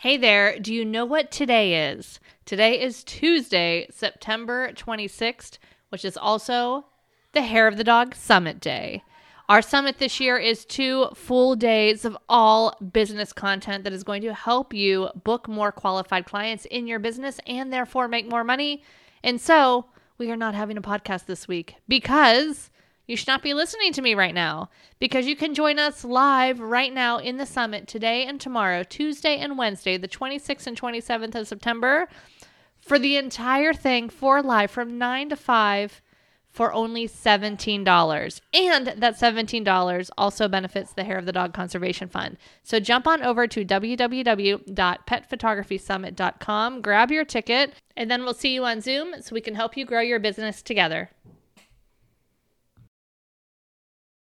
Hey there, do you know what today is? Today is Tuesday, September 26th, which is also the Hair of the Dog Summit Day. Our summit this year is two full days of all business content that is going to help you book more qualified clients in your business and therefore make more money. And so, we are not having a podcast this week because you should not be listening to me right now because you can join us live right now in the summit today and tomorrow, Tuesday and Wednesday, the 26th and 27th of September, for the entire thing for live from 9 to 5 for only $17. And that $17 also benefits the Hair of the Dog Conservation Fund. So jump on over to www.petphotographysummit.com, grab your ticket, and then we'll see you on Zoom so we can help you grow your business together.